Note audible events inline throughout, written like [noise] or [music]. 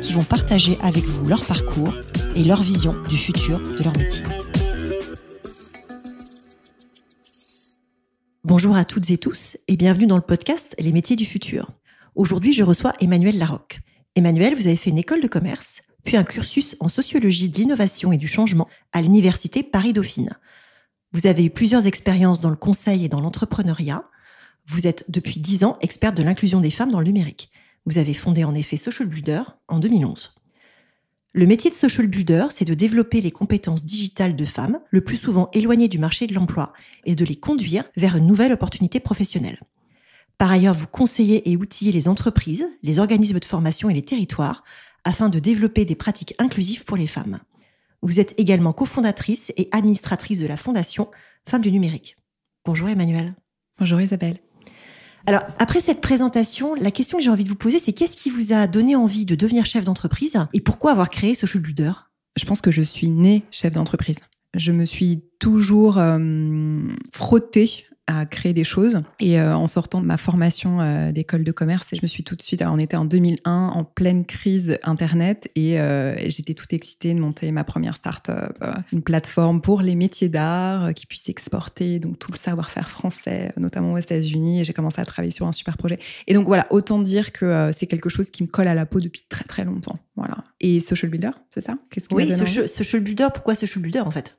qui vont partager avec vous leur parcours et leur vision du futur de leur métier. Bonjour à toutes et tous et bienvenue dans le podcast Les métiers du futur. Aujourd'hui, je reçois Emmanuel Larocque. Emmanuel, vous avez fait une école de commerce, puis un cursus en sociologie de l'innovation et du changement à l'université Paris-Dauphine. Vous avez eu plusieurs expériences dans le conseil et dans l'entrepreneuriat. Vous êtes depuis dix ans experte de l'inclusion des femmes dans le numérique. Vous avez fondé en effet Social Builder en 2011. Le métier de social builder, c'est de développer les compétences digitales de femmes, le plus souvent éloignées du marché de l'emploi, et de les conduire vers une nouvelle opportunité professionnelle. Par ailleurs, vous conseillez et outillez les entreprises, les organismes de formation et les territoires afin de développer des pratiques inclusives pour les femmes. Vous êtes également cofondatrice et administratrice de la fondation Femmes du numérique. Bonjour Emmanuel. Bonjour Isabelle. Alors, après cette présentation, la question que j'ai envie de vous poser, c'est qu'est-ce qui vous a donné envie de devenir chef d'entreprise et pourquoi avoir créé Social Builder? Je pense que je suis née chef d'entreprise. Je me suis toujours euh, frottée à créer des choses. Et euh, en sortant de ma formation euh, d'école de commerce, je me suis tout de suite, alors on était en 2001, en pleine crise Internet, et euh, j'étais toute excitée de monter ma première start-up, une plateforme pour les métiers d'art qui puisse exporter donc tout le savoir-faire français, notamment aux États-Unis. Et j'ai commencé à travailler sur un super projet. Et donc voilà, autant dire que c'est quelque chose qui me colle à la peau depuis très très longtemps. Voilà. Et Social Builder, c'est ça? Qu'est-ce Oui, social, social Builder. Pourquoi Social Builder en fait?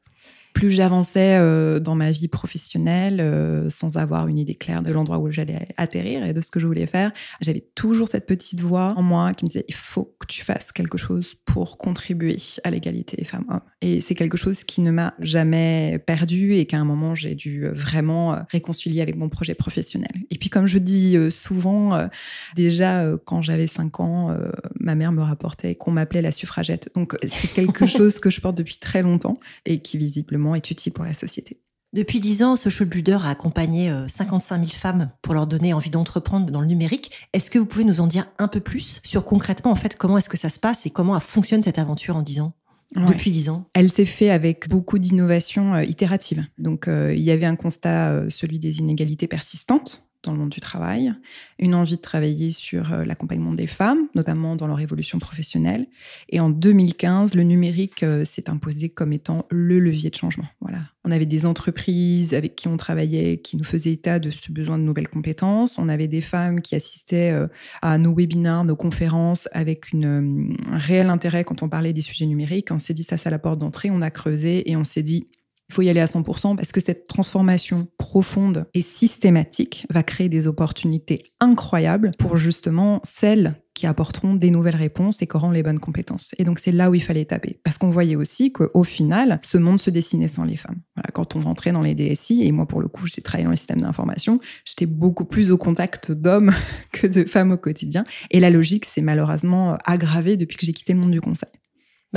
Plus j'avançais euh, dans ma vie professionnelle, euh, sans avoir une idée claire de l'endroit où j'allais atterrir et de ce que je voulais faire, j'avais toujours cette petite voix en moi qui me disait il faut que tu fasses quelque chose pour contribuer à l'égalité femmes-hommes. Et c'est quelque chose qui ne m'a jamais perdu et qu'à un moment j'ai dû vraiment réconcilier avec mon projet professionnel. Et puis comme je dis euh, souvent, déjà quand j'avais 5 ans, ma mère me rapportait qu'on m'appelait la suffragette. Donc c'est quelque [laughs] chose que je porte depuis très longtemps et qui visiblement est utile pour la société. Depuis 10 ans, Social Builder a accompagné 55 euh, 000 femmes pour leur donner envie d'entreprendre dans le numérique. Est-ce que vous pouvez nous en dire un peu plus sur concrètement, en fait, comment est-ce que ça se passe et comment fonctionne cette aventure en 10 ans? Depuis 10 ans Elle s'est faite avec beaucoup d'innovations euh, itératives. Donc, euh, il y avait un constat, celui des inégalités persistantes dans le monde du travail, une envie de travailler sur euh, l'accompagnement des femmes, notamment dans leur évolution professionnelle. Et en 2015, le numérique euh, s'est imposé comme étant le levier de changement. Voilà. On avait des entreprises avec qui on travaillait qui nous faisaient état de ce besoin de nouvelles compétences. On avait des femmes qui assistaient euh, à nos webinaires, nos conférences avec un réel intérêt quand on parlait des sujets numériques. On s'est dit ça, c'est la porte d'entrée. On a creusé et on s'est dit il faut y aller à 100% parce que cette transformation profonde et systématique va créer des opportunités incroyables pour justement celles qui apporteront des nouvelles réponses et qui auront les bonnes compétences. Et donc c'est là où il fallait taper. Parce qu'on voyait aussi qu'au final, ce monde se dessinait sans les femmes. quand on rentrait dans les DSI, et moi pour le coup j'ai travaillé dans les systèmes d'information, j'étais beaucoup plus au contact d'hommes [laughs] que de femmes au quotidien. Et la logique s'est malheureusement aggravée depuis que j'ai quitté le monde du conseil.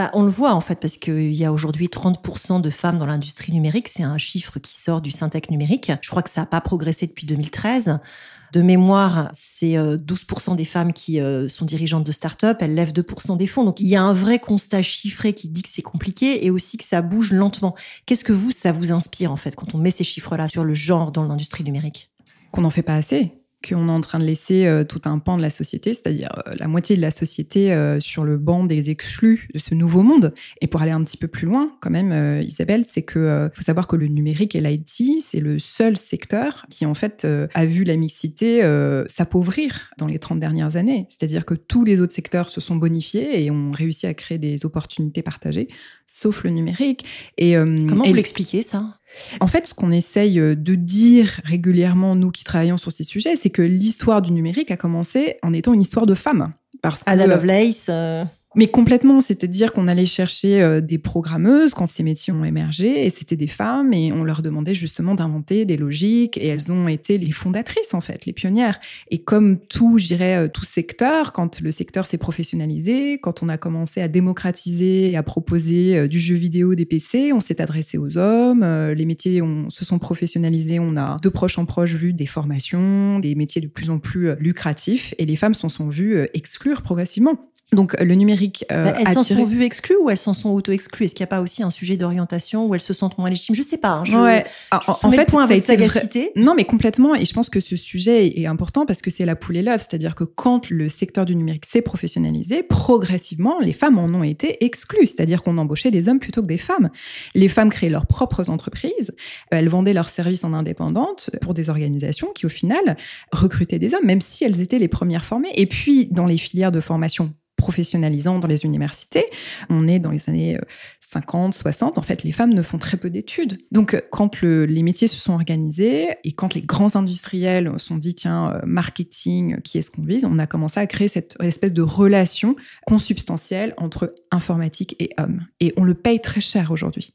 Bah, on le voit en fait parce qu'il y a aujourd'hui 30% de femmes dans l'industrie numérique. C'est un chiffre qui sort du Syntec numérique. Je crois que ça n'a pas progressé depuis 2013. De mémoire, c'est 12% euh, des femmes qui euh, sont dirigeantes de start-up. Elles lèvent 2% des fonds. Donc il y a un vrai constat chiffré qui dit que c'est compliqué et aussi que ça bouge lentement. Qu'est-ce que vous, ça vous inspire en fait quand on met ces chiffres-là sur le genre dans l'industrie numérique? Qu'on n'en fait pas assez qu'on est en train de laisser euh, tout un pan de la société, c'est-à-dire euh, la moitié de la société euh, sur le banc des exclus de ce nouveau monde. Et pour aller un petit peu plus loin, quand même, Isabelle, c'est que faut savoir que le numérique et l'IT, c'est le seul secteur qui en fait a vu la mixité s'appauvrir dans les 30 dernières années. C'est-à-dire que tous les autres secteurs se sont bonifiés et ont réussi à créer des opportunités partagées, sauf le numérique. Et comment vous l'expliquez ça? En fait, ce qu'on essaye euh, de dire régulièrement, nous qui travaillons sur ces sujets, c'est que l'histoire du numérique a commencé en étant une histoire de femmes. Parce que, Ada Lovelace. Euh, Mais complètement, c'est-à-dire qu'on allait chercher euh, des programmeuses quand ces métiers ont émergé, et c'était des femmes, et on leur demandait justement d'inventer des logiques, et elles ont été les fondatrices, en fait, les pionnières. Et comme tout, je euh, tout secteur, quand le secteur s'est professionnalisé, quand on a commencé à démocratiser et à proposer euh, du jeu vidéo, des PC, on s'est adressé aux hommes, les métiers se sont professionnalisés, on a de proche en proche vu des formations, des métiers de plus en plus lucratifs, et les femmes s'en sont vues exclure progressivement. Donc le numérique. Euh, elles s'en sont vues exclues ou elles s'en sont auto-exclues? Est-ce qu'il n'y a pas aussi un sujet d'orientation où elles se sentent moins légitimes? Je ne sais pas. Hein, je, ouais. en fait, point sagacité. Non, mais complètement. Et je pense que ce sujet est important parce que c'est la poule et l'œuf. C'est-à-dire que quand le secteur du numérique s'est professionnalisé, progressivement, les femmes en ont été exclues. C'est-à-dire qu'on embauchait des hommes plutôt que des femmes. Les femmes créaient leurs propres entreprises. Elles vendaient leurs services en indépendante pour des organisations qui, au final, recrutaient des hommes, même si elles étaient les premières formées. Et puis, dans les filières de formation professionnalisant dans les universités. On est dans les années 50, euh, 60. En fait, les femmes ne font très peu d'études. Donc, euh, quand les métiers se sont organisés et quand les grands industriels se sont dit, tiens, euh, marketing, qui est-ce qu'on vise On a commencé à créer cette espèce de relation consubstantielle entre informatique et hommes. Et on le paye très cher aujourd'hui.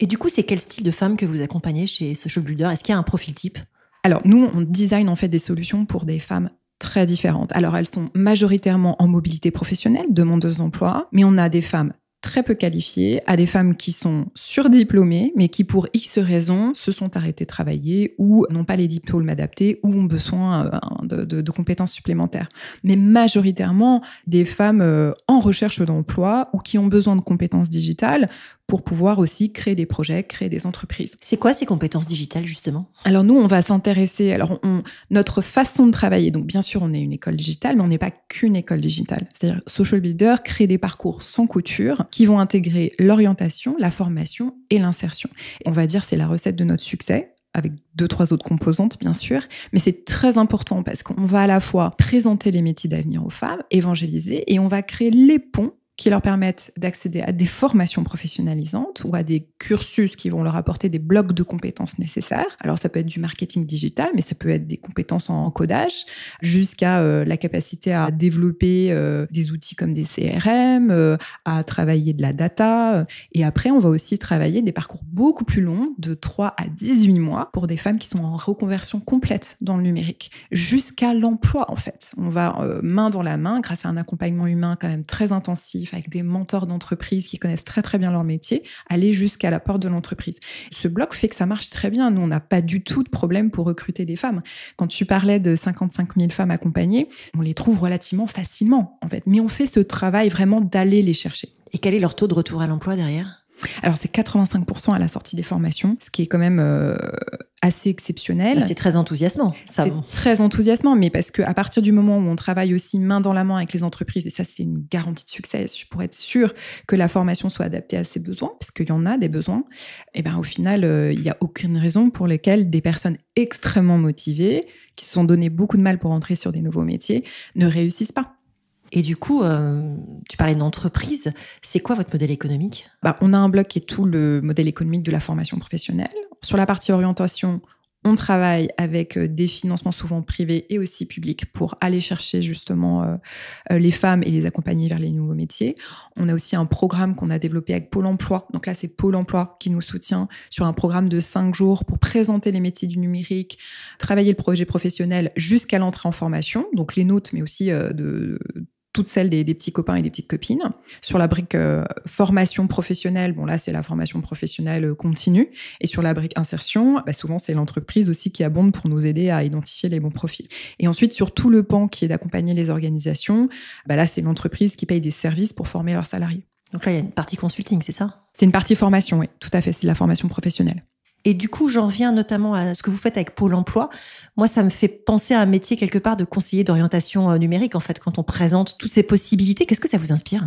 Et du coup, c'est quel style de femme que vous accompagnez chez Social Builder? Est-ce qu'il y a un profil type? Alors nous, on design en fait des solutions pour des femmes très différentes. Alors, elles sont majoritairement en mobilité professionnelle, demandeuses d'emploi, mais on a des femmes très peu qualifiées, à des femmes qui sont surdiplômées, mais qui pour X raisons se sont arrêtées de travailler ou n'ont pas les diplômes adaptés ou ont besoin euh, de, compétences supplémentaires. Mais majoritairement des femmes euh, en recherche d'emploi ou qui ont besoin de compétences digitales pour pouvoir aussi créer des projets, créer des entreprises. C'est quoi ces compétences digitales justement? Alors nous, on va s'intéresser. Alors notre façon de travailler. Donc bien sûr, on est une école digitale, mais on n'est pas qu'une école digitale. C'est-à-dire Social Builder crée des parcours sans couture qui vont intégrer l'orientation, la formation et l'insertion. On va dire c'est la recette de notre succès avec deux, trois autres composantes, bien sûr. Mais c'est très important parce qu'on va à la fois présenter les métiers d'avenir aux femmes, évangéliser, et on va créer les ponts qui leur permettent d'accéder à des formations professionnalisantes ou à des cursus qui vont leur apporter des blocs de compétences nécessaires. Alors ça peut être du marketing digital, mais ça peut être des compétences en codage, jusqu'à euh, la capacité à développer euh, des outils comme des CRM, euh, à travailler de la data. Et après, on va aussi travailler des parcours beaucoup plus longs, de 3 à 18 mois, pour des femmes qui sont en reconversion complète dans le numérique, jusqu'à l'emploi en fait. On va main dans la main, grâce à un accompagnement humain quand même très intensif avec des mentors d'entreprise qui connaissent très très bien leur métier, aller jusqu'à la porte de l'entreprise. Ce bloc fait que ça marche très bien. Nous, on n'a pas du tout de problème pour recruter des femmes. Quand tu parlais de 55 000 femmes accompagnées, on les trouve relativement facilement, en fait. Mais on fait ce travail vraiment d'aller les chercher. Et quel est leur taux de retour à l'emploi derrière? Alors c'est 85% à la sortie des formations, ce qui est quand même euh, assez exceptionnel. Bah, c'est très enthousiasmant. C'est très enthousiasmant, mais parce qu'à partir du moment où on travaille aussi main dans la main avec les entreprises, et ça c'est une garantie de succès pour être sûr que la formation soit adaptée à ses besoins, parce qu'il y en a des besoins, et eh ben au final euh, il n'y a aucune raison pour lesquelles des personnes extrêmement motivées, qui se sont donné beaucoup de mal pour entrer sur des nouveaux métiers, ne réussissent pas. Et du coup, euh, tu parlais d'entreprise. C'est quoi votre modèle économique? Bah, On a un bloc qui est tout le modèle économique de la formation professionnelle. Sur la partie orientation, on travaille avec euh, des financements souvent privés et aussi publics pour aller chercher justement euh, les femmes et les accompagner vers les nouveaux métiers. On a aussi un programme qu'on a développé avec Pôle Emploi. Donc là, c'est Pôle Emploi qui nous soutient sur un programme de cinq jours pour présenter les métiers du numérique, travailler le projet professionnel jusqu'à l'entrée en formation. Donc les notes, mais aussi de toutes celles des, petits copains et des petites copines. Sur la brique euh, formation professionnelle, bon là c'est la formation professionnelle euh, continue. Et sur la brique insertion, bah, souvent c'est l'entreprise aussi qui abonde pour nous aider à identifier les bons profils. Et ensuite sur tout le pan qui est d'accompagner les organisations, bah, là c'est l'entreprise qui paye des services pour former leurs salariés. Donc là il y a une partie consulting, c'est ça? C'est une partie formation, oui, tout à fait, c'est de la formation professionnelle. Et du coup, j'en viens notamment à ce que vous faites avec Pôle emploi. Moi, ça me fait penser à un métier quelque part de conseiller d'orientation euh, numérique, en fait, quand on présente toutes ces possibilités. Qu'est-ce que ça vous inspire?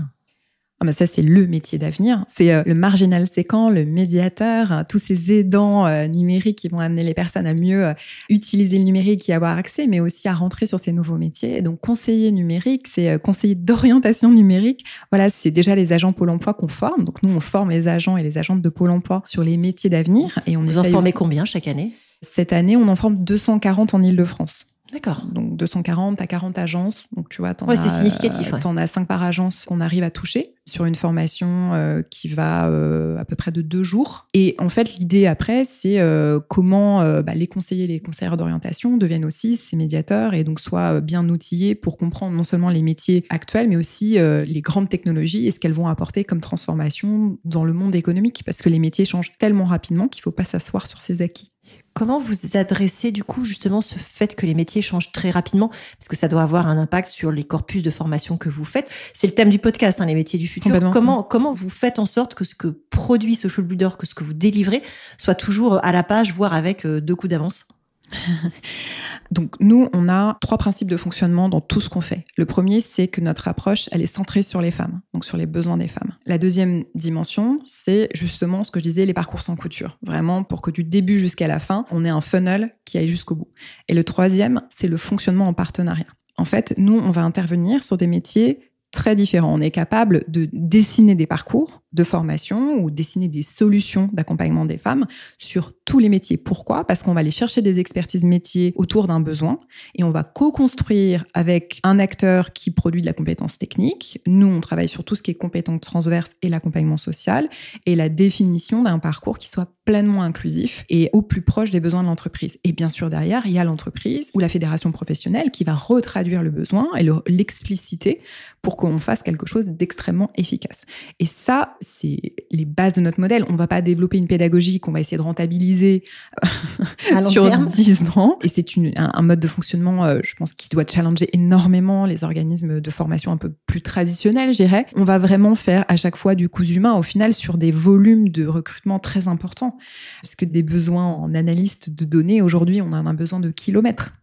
Ah ça, c'est le métier d'avenir. C'est euh, le marginal séquent, le médiateur, hein, tous ces aidants euh, numériques qui vont amener les personnes à mieux utiliser le numérique et avoir accès, mais aussi à rentrer sur ces nouveaux métiers. donc, conseiller numérique, c'est conseiller d'orientation numérique. Voilà, c'est déjà les agents Pôle emploi qu'on forme. Donc, nous, on forme les agents et les agentes de Pôle emploi sur les métiers d'avenir. Et on Vous en formez combien chaque année? Cette année, on en forme 240 en Ile-de-France. D'accord. Donc 240 à 40 agences. Donc tu vois, t'en Ouais, as, c'est significatif, ouais. T'en as 5 par agence qu'on arrive à toucher sur une formation euh, qui va euh, à peu près de deux jours. Et en fait, l'idée après, c'est euh, comment bah, les conseillers, les conseillères d'orientation deviennent aussi ces médiateurs et donc soient bien outillés pour comprendre non seulement les métiers actuels, mais aussi les grandes technologies et ce qu'elles vont apporter comme transformation dans le monde économique. Parce que les métiers changent tellement rapidement qu'il ne faut pas s'asseoir sur ses acquis. Comment vous adressez du coup justement ce fait que les métiers changent très rapidement? Parce que ça doit avoir un impact sur les corpus de formation que vous faites. C'est le thème du podcast, hein, les métiers du futur. Comment, comment vous faites en sorte que ce que produit Social Builder, que ce que vous délivrez, soit toujours à la page, voire avec euh, deux coups d'avance? [laughs] Donc nous, on a trois principes de fonctionnement dans tout ce qu'on fait. Le premier, c'est que notre approche, elle est centrée sur les femmes, donc sur les besoins des femmes. La deuxième dimension, c'est justement ce que je disais, les parcours sans couture. Vraiment, pour que du début jusqu'à la fin, on ait un funnel qui aille jusqu'au bout. Et le troisième, c'est le fonctionnement en partenariat. En fait, nous, on va intervenir sur des métiers très différents. On est capable de dessiner des parcours de formation ou dessiner des solutions d'accompagnement des femmes sur tous les métiers. Pourquoi? Parce qu'on va aller chercher des expertises métiers autour d'un besoin et on va co-construire avec un acteur qui produit de la compétence technique. Nous, on travaille sur tout ce qui est compétence transverse et l'accompagnement social et la définition d'un parcours qui soit pleinement inclusif et au plus proche des besoins de l'entreprise. Et bien sûr, derrière, il y a l'entreprise ou la fédération professionnelle qui va retraduire le besoin et le- l'expliciter pour qu'on fasse quelque chose d'extrêmement efficace. Et ça, c'est les bases de notre modèle. On va pas développer une pédagogie qu'on va essayer de rentabiliser [laughs] sur terme. 10 ans. Et c'est un, un mode de fonctionnement, euh, je pense, qui doit challenger énormément les organismes de formation un peu plus traditionnels, je dirais. On va vraiment faire à chaque fois du coût humain, au final, sur des volumes de recrutement très importants. Parce que des besoins en analyste de données, aujourd'hui, on en a besoin de kilomètres.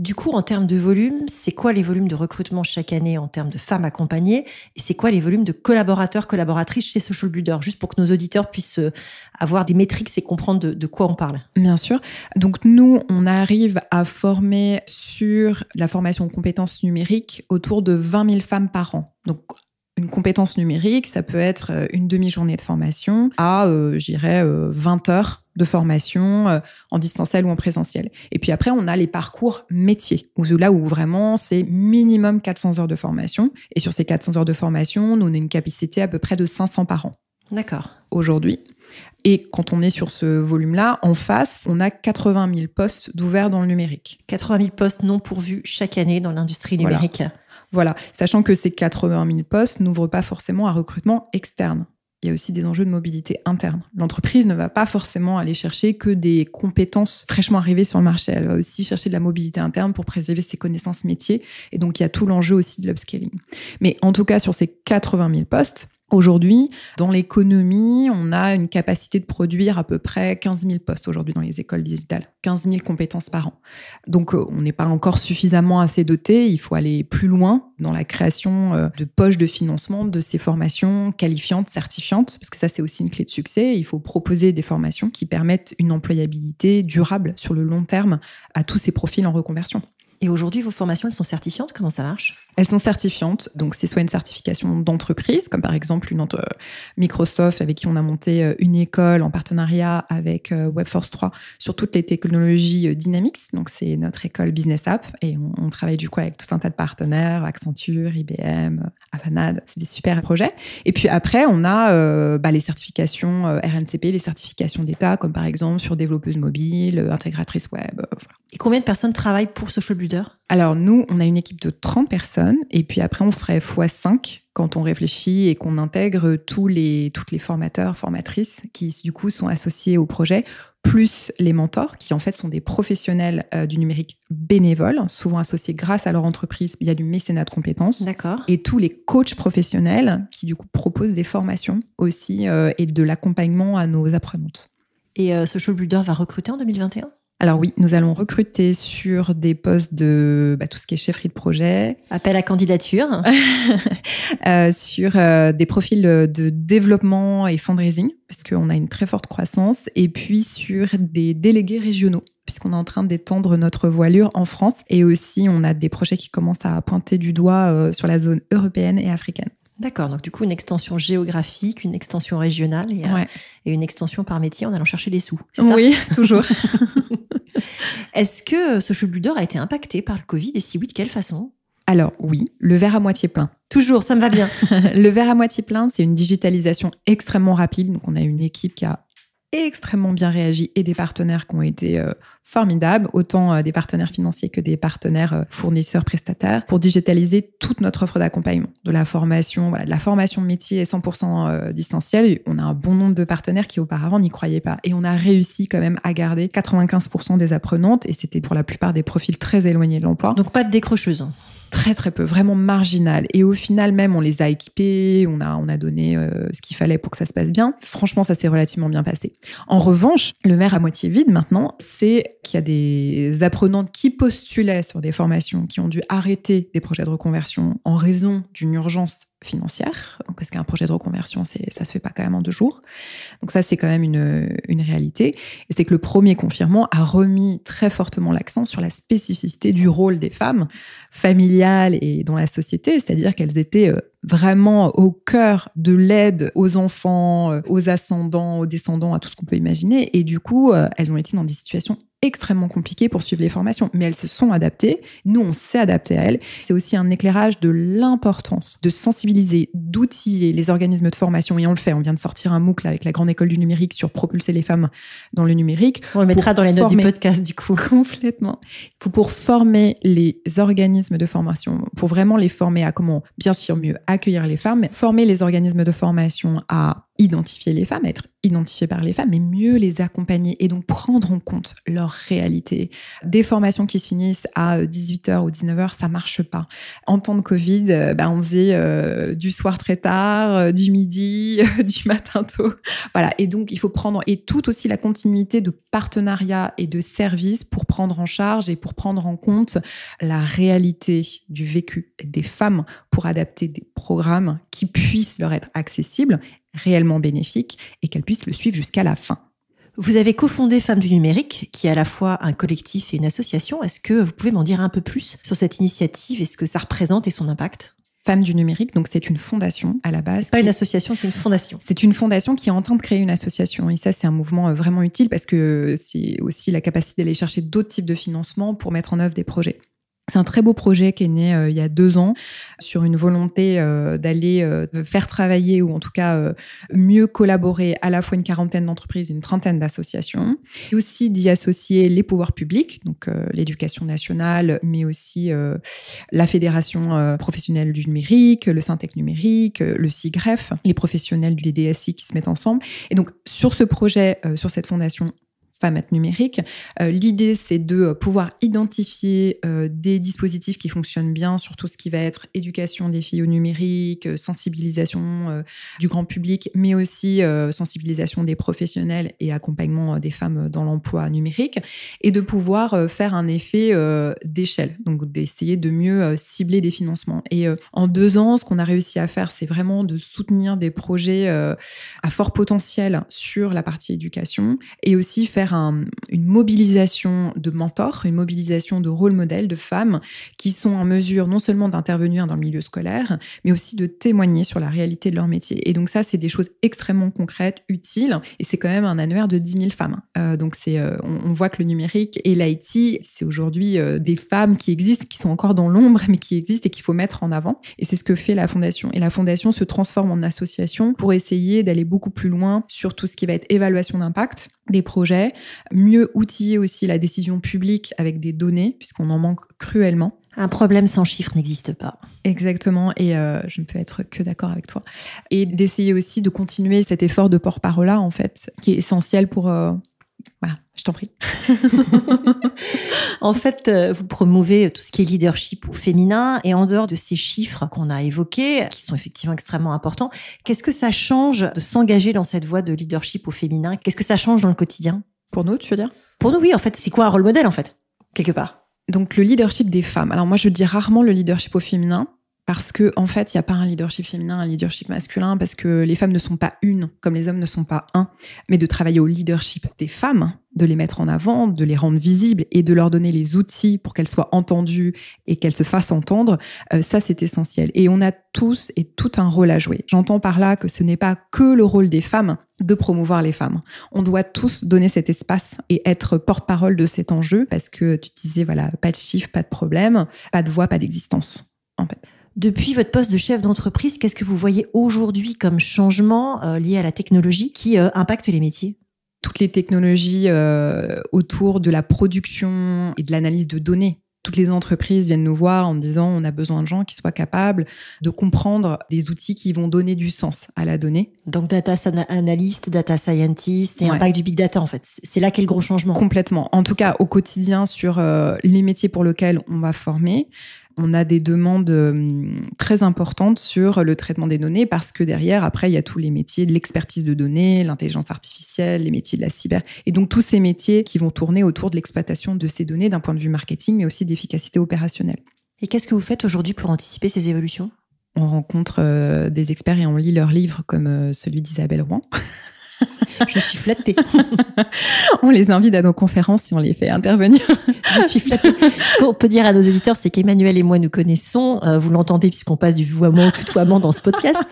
Du coup, en termes de volume, c'est quoi les volumes de recrutement chaque année en termes de femmes accompagnées Et c'est quoi les volumes de collaborateurs, collaboratrices chez Social Builder? Juste pour que nos auditeurs puissent euh, avoir des métriques et comprendre de, quoi on parle. Bien sûr. Donc nous, on arrive à former sur la formation en compétences numériques autour de 20 000 femmes par an. Donc une compétence numérique, ça peut être euh, une demi-journée de formation à, euh, euh, 20 heures de formation euh, en distanciel ou en présentiel. Et puis après, on a les parcours métiers, où là où vraiment c'est minimum 400 heures de formation. Et sur ces 400 heures de formation, nous, on a une capacité à peu près de 500 par an D'accord. aujourd'hui. Et quand on est sur ce volume-là, en face, on a 80 000 postes d'ouverts dans le numérique. 80 000 postes non pourvus chaque année dans l'industrie Voilà. numérique. Voilà, sachant que ces 80 000 postes n'ouvrent pas forcément un recrutement externe. Il y a aussi des enjeux de mobilité interne. L'entreprise ne va pas forcément aller chercher que des compétences fraîchement arrivées sur le marché. Elle va aussi chercher de la mobilité interne pour préserver ses connaissances métiers. Et donc, il y a tout l'enjeu aussi de l'upscaling. Mais en tout cas, sur ces 80 000 postes, Aujourd'hui, dans l'économie, on a une capacité de produire à peu près 15 000 postes aujourd'hui dans les écoles digitales, 15 000 compétences par an. Donc, euh, on n'est pas encore suffisamment assez doté. Il faut aller plus loin dans la création euh, de poches de financement de ces formations qualifiantes, certifiantes, parce que ça, c'est aussi une clé de succès. Il faut proposer des formations qui permettent une employabilité durable sur le long terme à tous ces profils en reconversion. Et aujourd'hui, vos formations, elles sont certifiantes? Comment ça marche? Elles sont certifiantes, donc c'est soit une certification d'entreprise, comme par exemple une entre- Microsoft avec qui on a monté euh, une école en partenariat avec euh, Webforce 3 sur toutes les technologies euh, Dynamics. Donc c'est notre école Business App et on, on travaille du coup avec tout un tas de partenaires, Accenture, IBM, Avanade. C'est des super projets. Et puis après, on a euh, bah, les certifications euh, RNCP, les certifications d'État, comme par exemple sur développeuse mobile, euh, intégratrice web. euh, voilà. Et combien de personnes travaillent pour Social Alors nous, on a une équipe de 30 personnes et puis après on ferait x5 quand on réfléchit et qu'on intègre tous les, toutes les formateurs, formatrices qui du coup sont associés au projet, plus les mentors qui en fait sont des professionnels euh, du numérique bénévoles, souvent associés grâce à leur entreprise, il y a du mécénat de compétences. D'accord. Et tous les coachs professionnels qui du coup proposent des formations aussi euh, et de l'accompagnement à nos apprenantes. Et euh, Builder va recruter en 2021 Alors oui, nous allons recruter sur des postes de bah, tout ce qui est chefferie de projet, Appel à candidature. [laughs] euh, sur euh, des profils de développement et fundraising, parce qu'on a une très forte croissance, et puis sur des délégués régionaux, puisqu'on est en train d'étendre notre voilure en France, et aussi on a des projets qui commencent à pointer du doigt euh, sur la zone européenne et africaine. D'accord, donc du coup, une extension géographique, une extension régionale et, Ouais. et une extension par métier en allant chercher les sous. Ça? Oui, toujours. [laughs] Est-ce que Social Builder a été impacté par le Covid et si oui, de quelle façon? Alors oui, le verre à moitié plein. Toujours, ça me va bien. [laughs] le verre à moitié plein, c'est une digitalisation extrêmement rapide. Donc on a une équipe qui a extrêmement bien réagi et des partenaires qui ont été euh, formidables, autant euh, des partenaires financiers que des partenaires euh, fournisseurs prestataires, pour digitaliser toute notre offre d'accompagnement, de la formation, voilà, de la formation métier est 100% distancielle. On a un bon nombre de partenaires qui auparavant n'y croyaient pas, et on a réussi quand même à garder 95% des apprenantes, et c'était pour la plupart des profils très éloignés de l'emploi. Donc pas de décrocheuse. Très très peu, vraiment marginal. Et au final même, on les a équipés, on a, on a donné euh, ce qu'il fallait pour que ça se passe bien. Franchement, ça s'est relativement bien passé. En revanche, le verre à moitié vide maintenant, c'est qu'il y a des apprenantes qui postulaient sur des formations, qui ont dû arrêter des projets de reconversion en raison d'une urgence financière, parce qu'un projet de reconversion, c'est, ça se fait pas quand même en deux jours. Donc ça, c'est quand même une, une réalité. Et c'est que le premier confinement a remis très fortement l'accent sur la spécificité du rôle des femmes familiales et dans la société, c'est-à-dire qu'elles étaient euh, vraiment au cœur de l'aide aux enfants, euh, aux ascendants, aux descendants, à tout ce qu'on peut imaginer. Et du coup, euh, elles ont été dans des situations extrêmement compliquées pour suivre les formations, mais elles se sont adaptées. Nous, on s'est adapté à elles. C'est aussi un éclairage de l'importance de sensibiliser, d'outiller les organismes de formation, et on le fait. On vient de sortir un MOOC avec la Grande École du Numérique sur propulser les femmes dans le numérique. On le mettra dans les notes du podcast, du coup. Complètement. Il faut pour former les organismes de formation, pour vraiment les former à comment, bien sûr, mieux accueillir les femmes, former les organismes de formation à identifier les femmes, être identifiées par les femmes, mais mieux les accompagner et donc prendre en compte leur réalité. Des formations qui se finissent à 18h ou 19h, ça marche pas. En temps de Covid, euh, bah, on faisait euh, du soir très tard, euh, du midi, [laughs] du matin tôt. Voilà. Et donc, il faut prendre, et tout aussi la continuité de partenariat et de services pour prendre en charge et pour prendre en compte la réalité du vécu des femmes pour adapter des programmes qui puissent leur être accessibles réellement bénéfique et qu'elles puissent le suivre jusqu'à la fin. Vous avez cofondé Femmes du numérique, qui est à la fois un collectif et une association. Est-ce que vous pouvez m'en dire un peu plus sur cette initiative et ce que ça représente et son impact? Femmes du numérique, donc c'est une fondation à la base. C'est pas une association, c'est une fondation. C'est une fondation qui est en train de créer une association et ça c'est un mouvement euh, vraiment utile parce que c'est aussi la capacité d'aller chercher d'autres types de financement pour mettre en œuvre des projets. C'est un très beau projet qui est né euh, il y a deux ans sur une volonté euh, d'aller euh, faire travailler ou en tout cas mieux collaborer à la fois une quarantaine d'entreprises une trentaine d'associations, et aussi d'y associer les pouvoirs publics, donc l'éducation nationale, mais aussi la fédération professionnelle du numérique, le Syntec numérique, le CIGREF, les professionnels du DSI qui se mettent ensemble. Et donc sur ce projet, sur cette fondation, Femmes numérique. Euh, l'idée, c'est de euh, pouvoir identifier euh, des dispositifs qui fonctionnent bien sur tout ce qui va être éducation des filles au numérique, sensibilisation du grand public, mais aussi sensibilisation des professionnels et accompagnement des femmes dans l'emploi numérique, et de pouvoir faire un effet d'échelle, donc d'essayer de mieux cibler des financements. Et en deux ans, ce qu'on a réussi à faire, c'est vraiment de soutenir des projets à fort potentiel sur la partie éducation et aussi faire une mobilisation de mentors, une mobilisation de rôle modèles, de femmes qui sont en mesure non seulement d'intervenir dans le milieu scolaire, mais aussi de témoigner sur la réalité de leur métier. Et donc ça, c'est des choses extrêmement concrètes, utiles, et c'est quand même un annuaire de 10 000 femmes. Euh, donc c'est, euh, on, voit que le numérique et l'IT, c'est aujourd'hui euh, des femmes qui existent, qui sont encore dans l'ombre, mais qui existent et qu'il faut mettre en avant. Et c'est ce que fait la fondation. Et la fondation se transforme en association pour essayer d'aller beaucoup plus loin sur tout ce qui va être évaluation d'impact des projets, mieux outiller aussi la décision publique avec des données, puisqu'on en manque cruellement. Un problème sans chiffres n'existe pas. Exactement, et euh, je ne peux être que d'accord avec toi. Et d'essayer aussi de continuer cet effort de porte-parole là, en fait, qui est essentiel pour, euh, voilà, je t'en prie. [laughs] en fait, euh, vous promouvez tout ce qui est leadership au féminin et en dehors de ces chiffres qu'on a évoqués, qui sont effectivement extrêmement importants, qu'est-ce que ça change de s'engager dans cette voie de leadership au féminin? Qu'est-ce que ça change dans le quotidien? Pour nous, tu veux dire? Pour nous, oui, en fait. C'est quoi un rôle modèle, en fait, quelque part Donc, le leadership des femmes. Alors, moi, je dis rarement le leadership au féminin parce que en fait, il n'y a pas un leadership féminin, un leadership masculin, parce que les femmes ne sont pas une, comme les hommes ne sont pas un, mais de travailler au leadership des femmes, de les mettre en avant, de les rendre visibles et de leur donner les outils pour qu'elles soient entendues et qu'elles se fassent entendre, euh, ça c'est essentiel. Et on a tous et tout un rôle à jouer. J'entends par là que ce n'est pas que le rôle des femmes de promouvoir les femmes. On doit tous donner cet espace et être porte-parole de cet enjeu parce que tu disais, voilà, pas de chiffres, pas de problème, pas de voix, pas d'existence, en fait. Depuis votre poste de chef d'entreprise, qu'est-ce que vous voyez aujourd'hui comme changement euh, lié à la technologie qui euh, impacte les métiers? Toutes les technologies euh, autour de la production et de l'analyse de données. Toutes les entreprises viennent nous voir en disant on a besoin de gens qui soient capables de comprendre des outils qui vont donner du sens à la donnée. Donc data analyst, data scientist et impact du big data en fait. C'est là qu'est le gros changement. Complètement. En tout cas au quotidien sur les métiers pour lesquels on va former on a des demandes euh, très importantes sur le traitement des données parce que derrière, après, il y a tous les métiers de l'expertise de données, l'intelligence artificielle, les métiers de la cyber. Et donc, tous ces métiers qui vont tourner autour de l'exploitation de ces données d'un point de vue marketing, mais aussi d'efficacité opérationnelle. Et qu'est-ce que vous faites aujourd'hui pour anticiper ces évolutions? On rencontre euh, des experts et on lit leurs livres comme euh, celui d'Isabelle Rouen. Je suis flattée. [laughs] on les invite à nos conférences si on les fait intervenir. [laughs] Je suis flattée. Ce qu'on peut dire à nos auditeurs, c'est qu'Emmanuel et moi nous connaissons. Euh, vous l'entendez puisqu'on passe du vouvoiement au tutoiement dans ce podcast.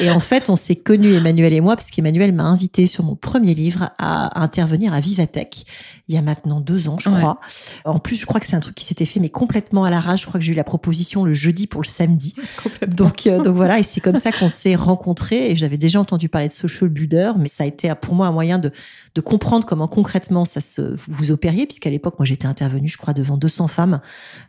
Et en fait, on s'est connus, Emmanuel et moi, parce qu'Emmanuel m'a invité sur mon premier livre à intervenir à Vivatech il y a maintenant deux ans, je crois. En plus, je crois que c'est un truc qui s'était fait, mais complètement à l'arrache. Je crois que j'ai eu la proposition le jeudi pour le samedi. Donc, euh, donc voilà, et c'est comme ça qu'on s'est rencontrés. Et j'avais déjà entendu parler de social builder, mais ça a été pour moi un moyen de, de comprendre comment concrètement ça se vous opériez, puisqu'à l'époque, moi, j'étais intervenue, je crois, devant 200 femmes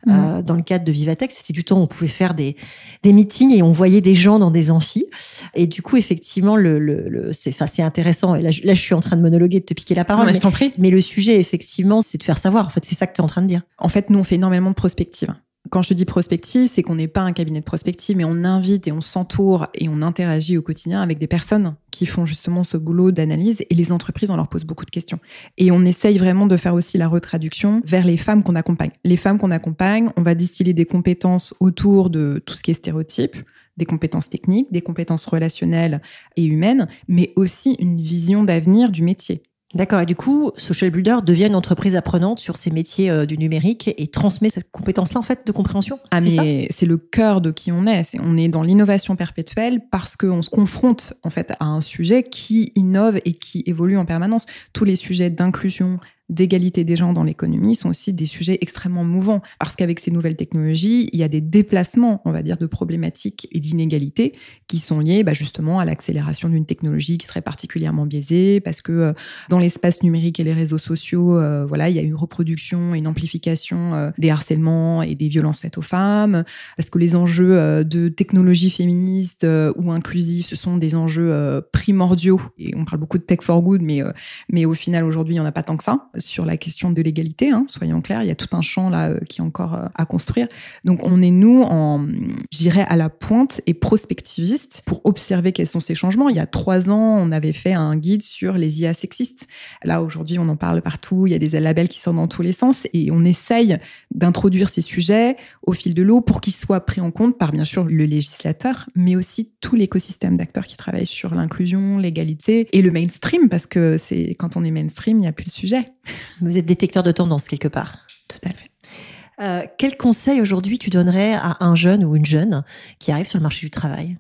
mmh. euh, dans le cadre de Vivatech. C'était du temps où on pouvait faire des, des meetings et on voyait des gens dans des amphis. Et du coup, effectivement, le, le, c'est, c'est intéressant. Et là je, là, je suis en train de monologuer, de te piquer la parole. mais, je t'en prie. mais le sujet effectivement, c'est de faire savoir. En fait, c'est ça que tu es en train de dire. En fait, nous, on fait énormément de prospective. Quand je te dis prospective, c'est qu'on n'est pas un cabinet de prospective, mais on invite et on s'entoure et on interagit au quotidien avec des personnes qui font justement ce boulot d'analyse et les entreprises, on leur pose beaucoup de questions. Et on essaye vraiment de faire aussi la retraduction vers les femmes qu'on accompagne. Les femmes qu'on accompagne, on va distiller des compétences autour de tout ce qui est stéréotype, des compétences techniques, des compétences relationnelles et humaines, mais aussi une vision d'avenir du métier. D'accord. Et du coup, Social Builder devient une entreprise apprenante sur ces métiers euh, du numérique et transmet cette compétence-là, en fait, de compréhension. Ah, mais c'est le cœur de qui on est. On est dans l'innovation perpétuelle parce qu'on se confronte, en fait, à un sujet qui innove et qui évolue en permanence. Tous les sujets d'inclusion, d'égalité des gens dans l'économie sont aussi des sujets extrêmement mouvants. Parce qu'avec ces nouvelles technologies, il y a des déplacements, on va dire, de problématiques et d'inégalités qui sont liés bah, justement à l'accélération d'une technologie qui serait particulièrement biaisée. Parce que euh, dans l'espace numérique et les réseaux sociaux, euh, voilà, il y a une reproduction et une amplification euh, des harcèlements et des violences faites aux femmes. Parce que les enjeux de technologie féministe ou inclusive, ce sont des enjeux primordiaux. Et on parle beaucoup de tech for good, mais mais au final aujourd'hui, il n'y en a pas tant que ça sur la question de l'égalité, hein, soyons clairs, il y a tout un champ là euh, qui est encore euh, à construire. Donc on est nous en, j'irais à la pointe et prospectiviste pour observer quels sont ces changements. Il y a trois ans, on avait fait un guide sur les IA sexistes. Là aujourd'hui, on en parle partout. Il y a des labels qui sortent dans tous les sens et on essaye d'introduire ces sujets au fil de l'eau pour qu'ils soient pris en compte par bien sûr le législateur, mais aussi tout l'écosystème d'acteurs qui travaillent sur l'inclusion, l'égalité et le mainstream parce que c'est quand on est mainstream, il n'y a plus de sujet. [laughs] Vous êtes détecteur de tendance quelque part. Tout à fait. Euh, quel conseil aujourd'hui tu donnerais à un jeune ou une jeune qui arrive sur le marché du travail?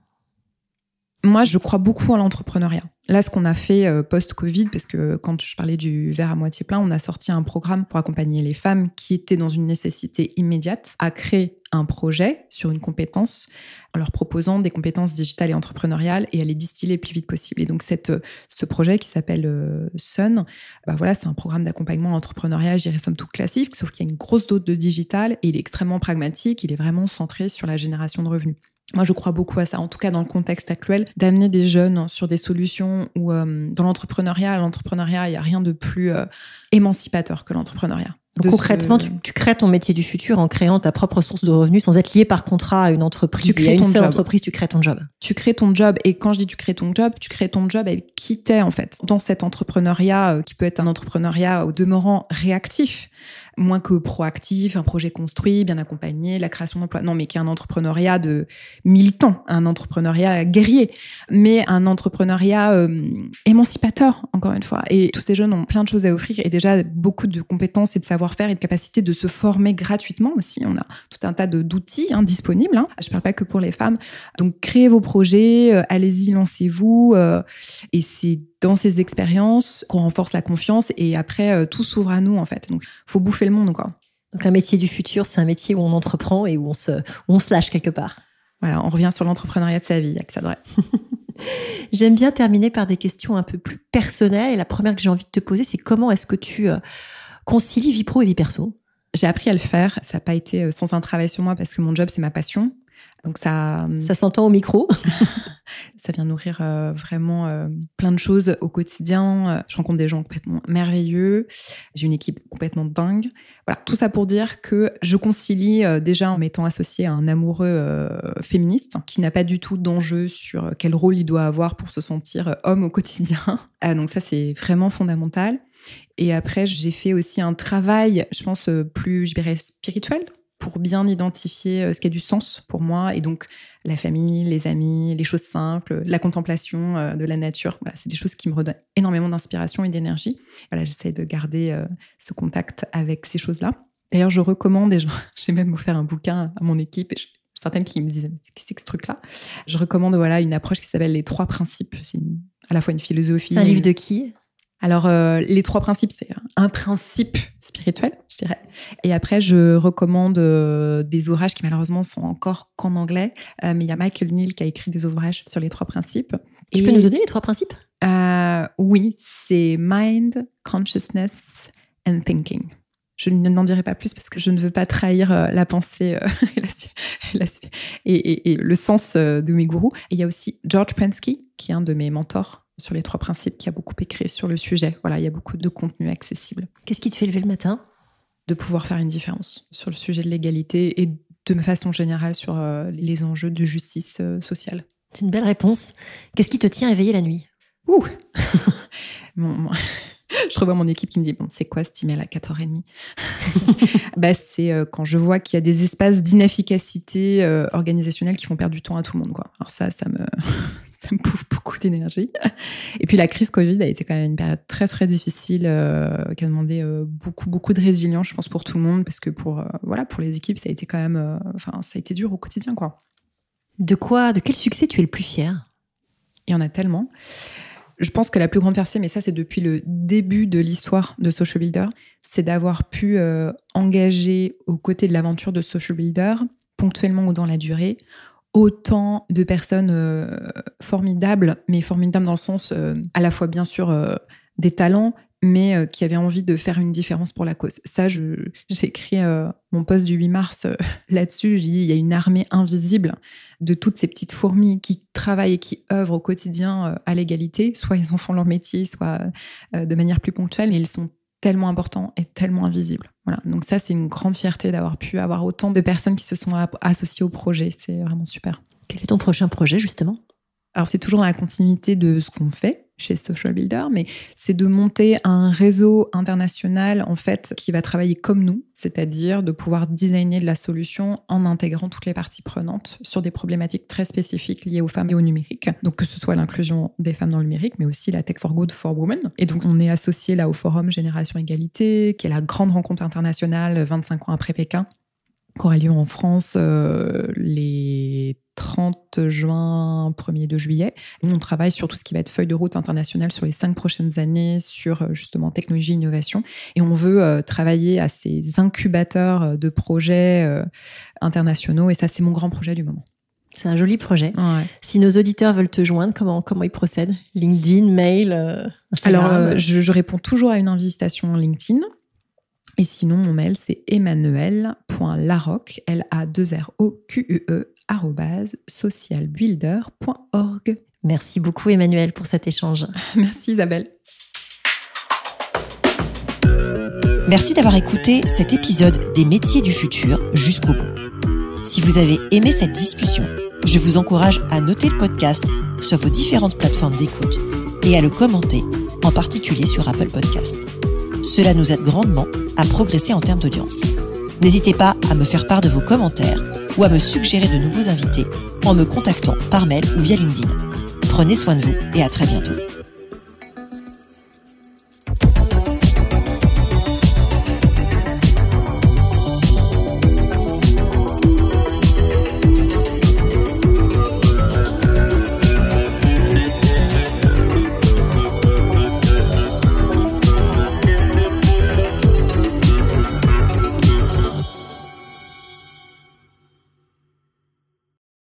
Moi, je crois beaucoup à l'entrepreneuriat. Là, ce qu'on a fait euh, post-Covid, parce que quand je parlais du verre à moitié plein, on a sorti un programme pour accompagner les femmes qui étaient dans une nécessité immédiate à créer un projet sur une compétence en leur proposant des compétences digitales et entrepreneuriales et à les distiller le plus vite possible. Et donc, cette, ce projet qui s'appelle euh, Sun, bah voilà, c'est un programme d'accompagnement entrepreneurial, je dirais somme toute classique, sauf qu'il y a une grosse dose de digital et il est extrêmement pragmatique, il est vraiment centré sur la génération de revenus. Moi, je crois beaucoup à ça, en tout cas dans le contexte actuel, d'amener des jeunes sur des solutions où, euh, dans l'entrepreneuriat, l'entrepreneuriat, il n'y a rien de plus euh, émancipateur que l'entrepreneuriat. Concrètement, tu, crées ton métier du futur en créant ta propre source de revenus sans être lié par contrat à une entreprise. Tu crées une ton seule entreprise, tu crées ton job. Tu crées ton job. Et quand je dis tu crées ton job, tu crées ton job avec qui t'es en fait. Dans cet entrepreneuriat, euh, qui peut être un entrepreneuriat au demeurant réactif, moins que proactif, un projet construit, bien accompagné, la création d'emplois. Non, mais qui est un entrepreneuriat de militant, un entrepreneuriat guerrier, mais un entrepreneuriat euh, émancipateur, encore une fois. Et tous ces jeunes ont plein de choses à offrir et déjà beaucoup de compétences et de savoir-faire et de capacité de se former gratuitement aussi. On a tout un tas d'outils hein, disponibles. Hein. Je ne parle pas que pour les femmes. Donc, créez vos projets, euh, allez-y, lancez-vous. Euh, et c'est dans ces expériences qu'on renforce la confiance et après tout s'ouvre à nous en fait. Donc faut bouffer le monde quoi. Donc un métier du futur, c'est un métier où on entreprend et où on se, on se lâche quelque part. Voilà, on revient sur l'entrepreneuriat de sa vie, que ça devrait. J'aime bien terminer par des questions un peu plus personnelles. Et la première que j'ai envie de te poser, c'est comment est-ce que tu euh, concilies vie pro et vie perso? J'ai appris à le faire. Ça n'a pas été euh, sans un travail sur moi parce que mon job, c'est ma passion. Donc ça, ça s'entend au micro. [laughs] ça vient nourrir euh, vraiment euh, plein de choses au quotidien. Je rencontre des gens complètement merveilleux. J'ai une équipe complètement dingue. Voilà, tout ça pour dire que je concilie euh, déjà en m'étant associée à un amoureux féministe qui n'a pas du tout d'enjeu sur quel rôle il doit avoir pour se sentir homme au quotidien. [laughs] donc ça, c'est vraiment fondamental. Et après, j'ai fait aussi un travail, je pense, plus, je dirais, spirituel pour bien identifier euh, ce qui a du sens pour moi. Et donc, la famille, les amis, les choses simples, la contemplation euh, de la nature, c'est des choses qui me redonnent énormément d'inspiration et d'énergie. Voilà, j'essaie de garder euh, ce contact avec ces choses-là. D'ailleurs, je recommande, et [laughs] j'ai même offert un bouquin à mon équipe, et certaines qui me disent qu'est-ce que c'est que ce truc-là? Je recommande voilà une approche qui s'appelle les trois principes. C'est à la fois une philosophie. C'est un livre de qui? Alors, euh, les trois principes, c'est un principe spirituel, je dirais. Et après, je recommande euh, des ouvrages qui malheureusement sont encore qu'en anglais. Euh, mais il y a Michael Neal qui a écrit des ouvrages sur les trois principes. Tu peux nous donner les trois principes? Oui, c'est Mind, Consciousness and Thinking. Je n'en dirai pas plus parce que je ne veux pas trahir la pensée [laughs] et, et, le sens de mes gourous. Et il y a aussi George Prensky, qui est un de mes mentors sur les trois principes, qui a beaucoup écrit sur le sujet. Voilà, il y a beaucoup de contenu accessible. Qu'est-ce qui te fait lever le matin? De pouvoir faire une différence sur le sujet de l'égalité et de façon générale sur euh, les enjeux de justice euh, sociale. C'est une belle réponse. Qu'est-ce qui te tient éveillé la nuit? Ouh [laughs] [laughs] je revois mon équipe qui me dit bon c'est quoi ce email à 4h30 [laughs] bah, c'est euh, quand je vois qu'il y a des espaces d'inefficacité organisationnelle qui font perdre du temps à tout le monde quoi alors ça ça me ça me bouffe beaucoup d'énergie. Et puis la crise Covid a été quand même une période très très difficile euh, qui a demandé euh, beaucoup beaucoup de résilience, je pense pour tout le monde, parce que pour euh, voilà pour les équipes ça a été quand même, enfin ça a été dur au quotidien quoi. De quoi, de quel succès tu es le plus fier? Il y en a tellement. Je pense que la plus grande fierté, mais ça c'est depuis le début de l'histoire de Social Builder, c'est d'avoir pu engager aux côtés de l'aventure de Social Builder, ponctuellement ou dans la durée, autant de personnes euh, formidables, mais formidables dans le sens euh, à la fois bien sûr euh, des talents, mais qui avaient envie de faire une différence pour la cause. Ça, j'ai écrit mon post du 8 mars [laughs] là-dessus. Il y a une armée invisible de toutes ces petites fourmis qui travaillent et qui œuvrent au quotidien à l'égalité. Soit ils en font leur métier, soit de manière plus ponctuelle, mais ils sont tellement importants et tellement invisibles. Donc ça, c'est une grande fierté d'avoir pu avoir autant de personnes qui se sont associées au projet. C'est vraiment super. Quel est ton prochain projet, justement? Alors, c'est toujours dans la continuité de ce qu'on fait chez Social Builder, mais c'est de monter un réseau international en fait qui va travailler comme nous, c'est-à-dire de pouvoir designer de la solution en intégrant toutes les parties prenantes sur des problématiques très spécifiques liées aux femmes et au numérique. Donc que ce soit l'inclusion des femmes dans le numérique, mais aussi la Tech for Good for Women. Et donc on est associé là au Forum Génération Égalité, qui est la grande rencontre internationale 25 ans après Pékin, qui aura lieu en France euh, les 30 juin, 1er de juillet. Nous, on travaille sur tout ce qui va être feuille de route internationale sur les cinq prochaines années, sur euh, justement technologie, innovation. Et on veut euh, travailler à ces incubateurs de projets internationaux. Et ça, c'est mon grand projet du moment. C'est un joli projet. Si nos auditeurs veulent te joindre, comment, comment ils procèdent? LinkedIn, mail, Instagram? Alors, je, je, réponds toujours à une invitation LinkedIn. Et sinon, mon mail, c'est emmanuel.laroque, L-A-2-R-O-Q-U-E, socialbuilder.org. Merci beaucoup Emmanuel pour cet échange. [laughs] Merci Isabelle. Merci d'avoir écouté cet épisode des métiers du futur jusqu'au bout. Si vous avez aimé cette discussion, je vous encourage à noter le podcast sur vos différentes plateformes d'écoute et à le commenter, en particulier sur Apple Podcast. Cela nous aide grandement à progresser en termes d'audience. N'hésitez pas à me faire part de vos commentaires ou à me suggérer de nouveaux invités en me contactant par mail ou via LinkedIn. Prenez soin de vous et à très bientôt.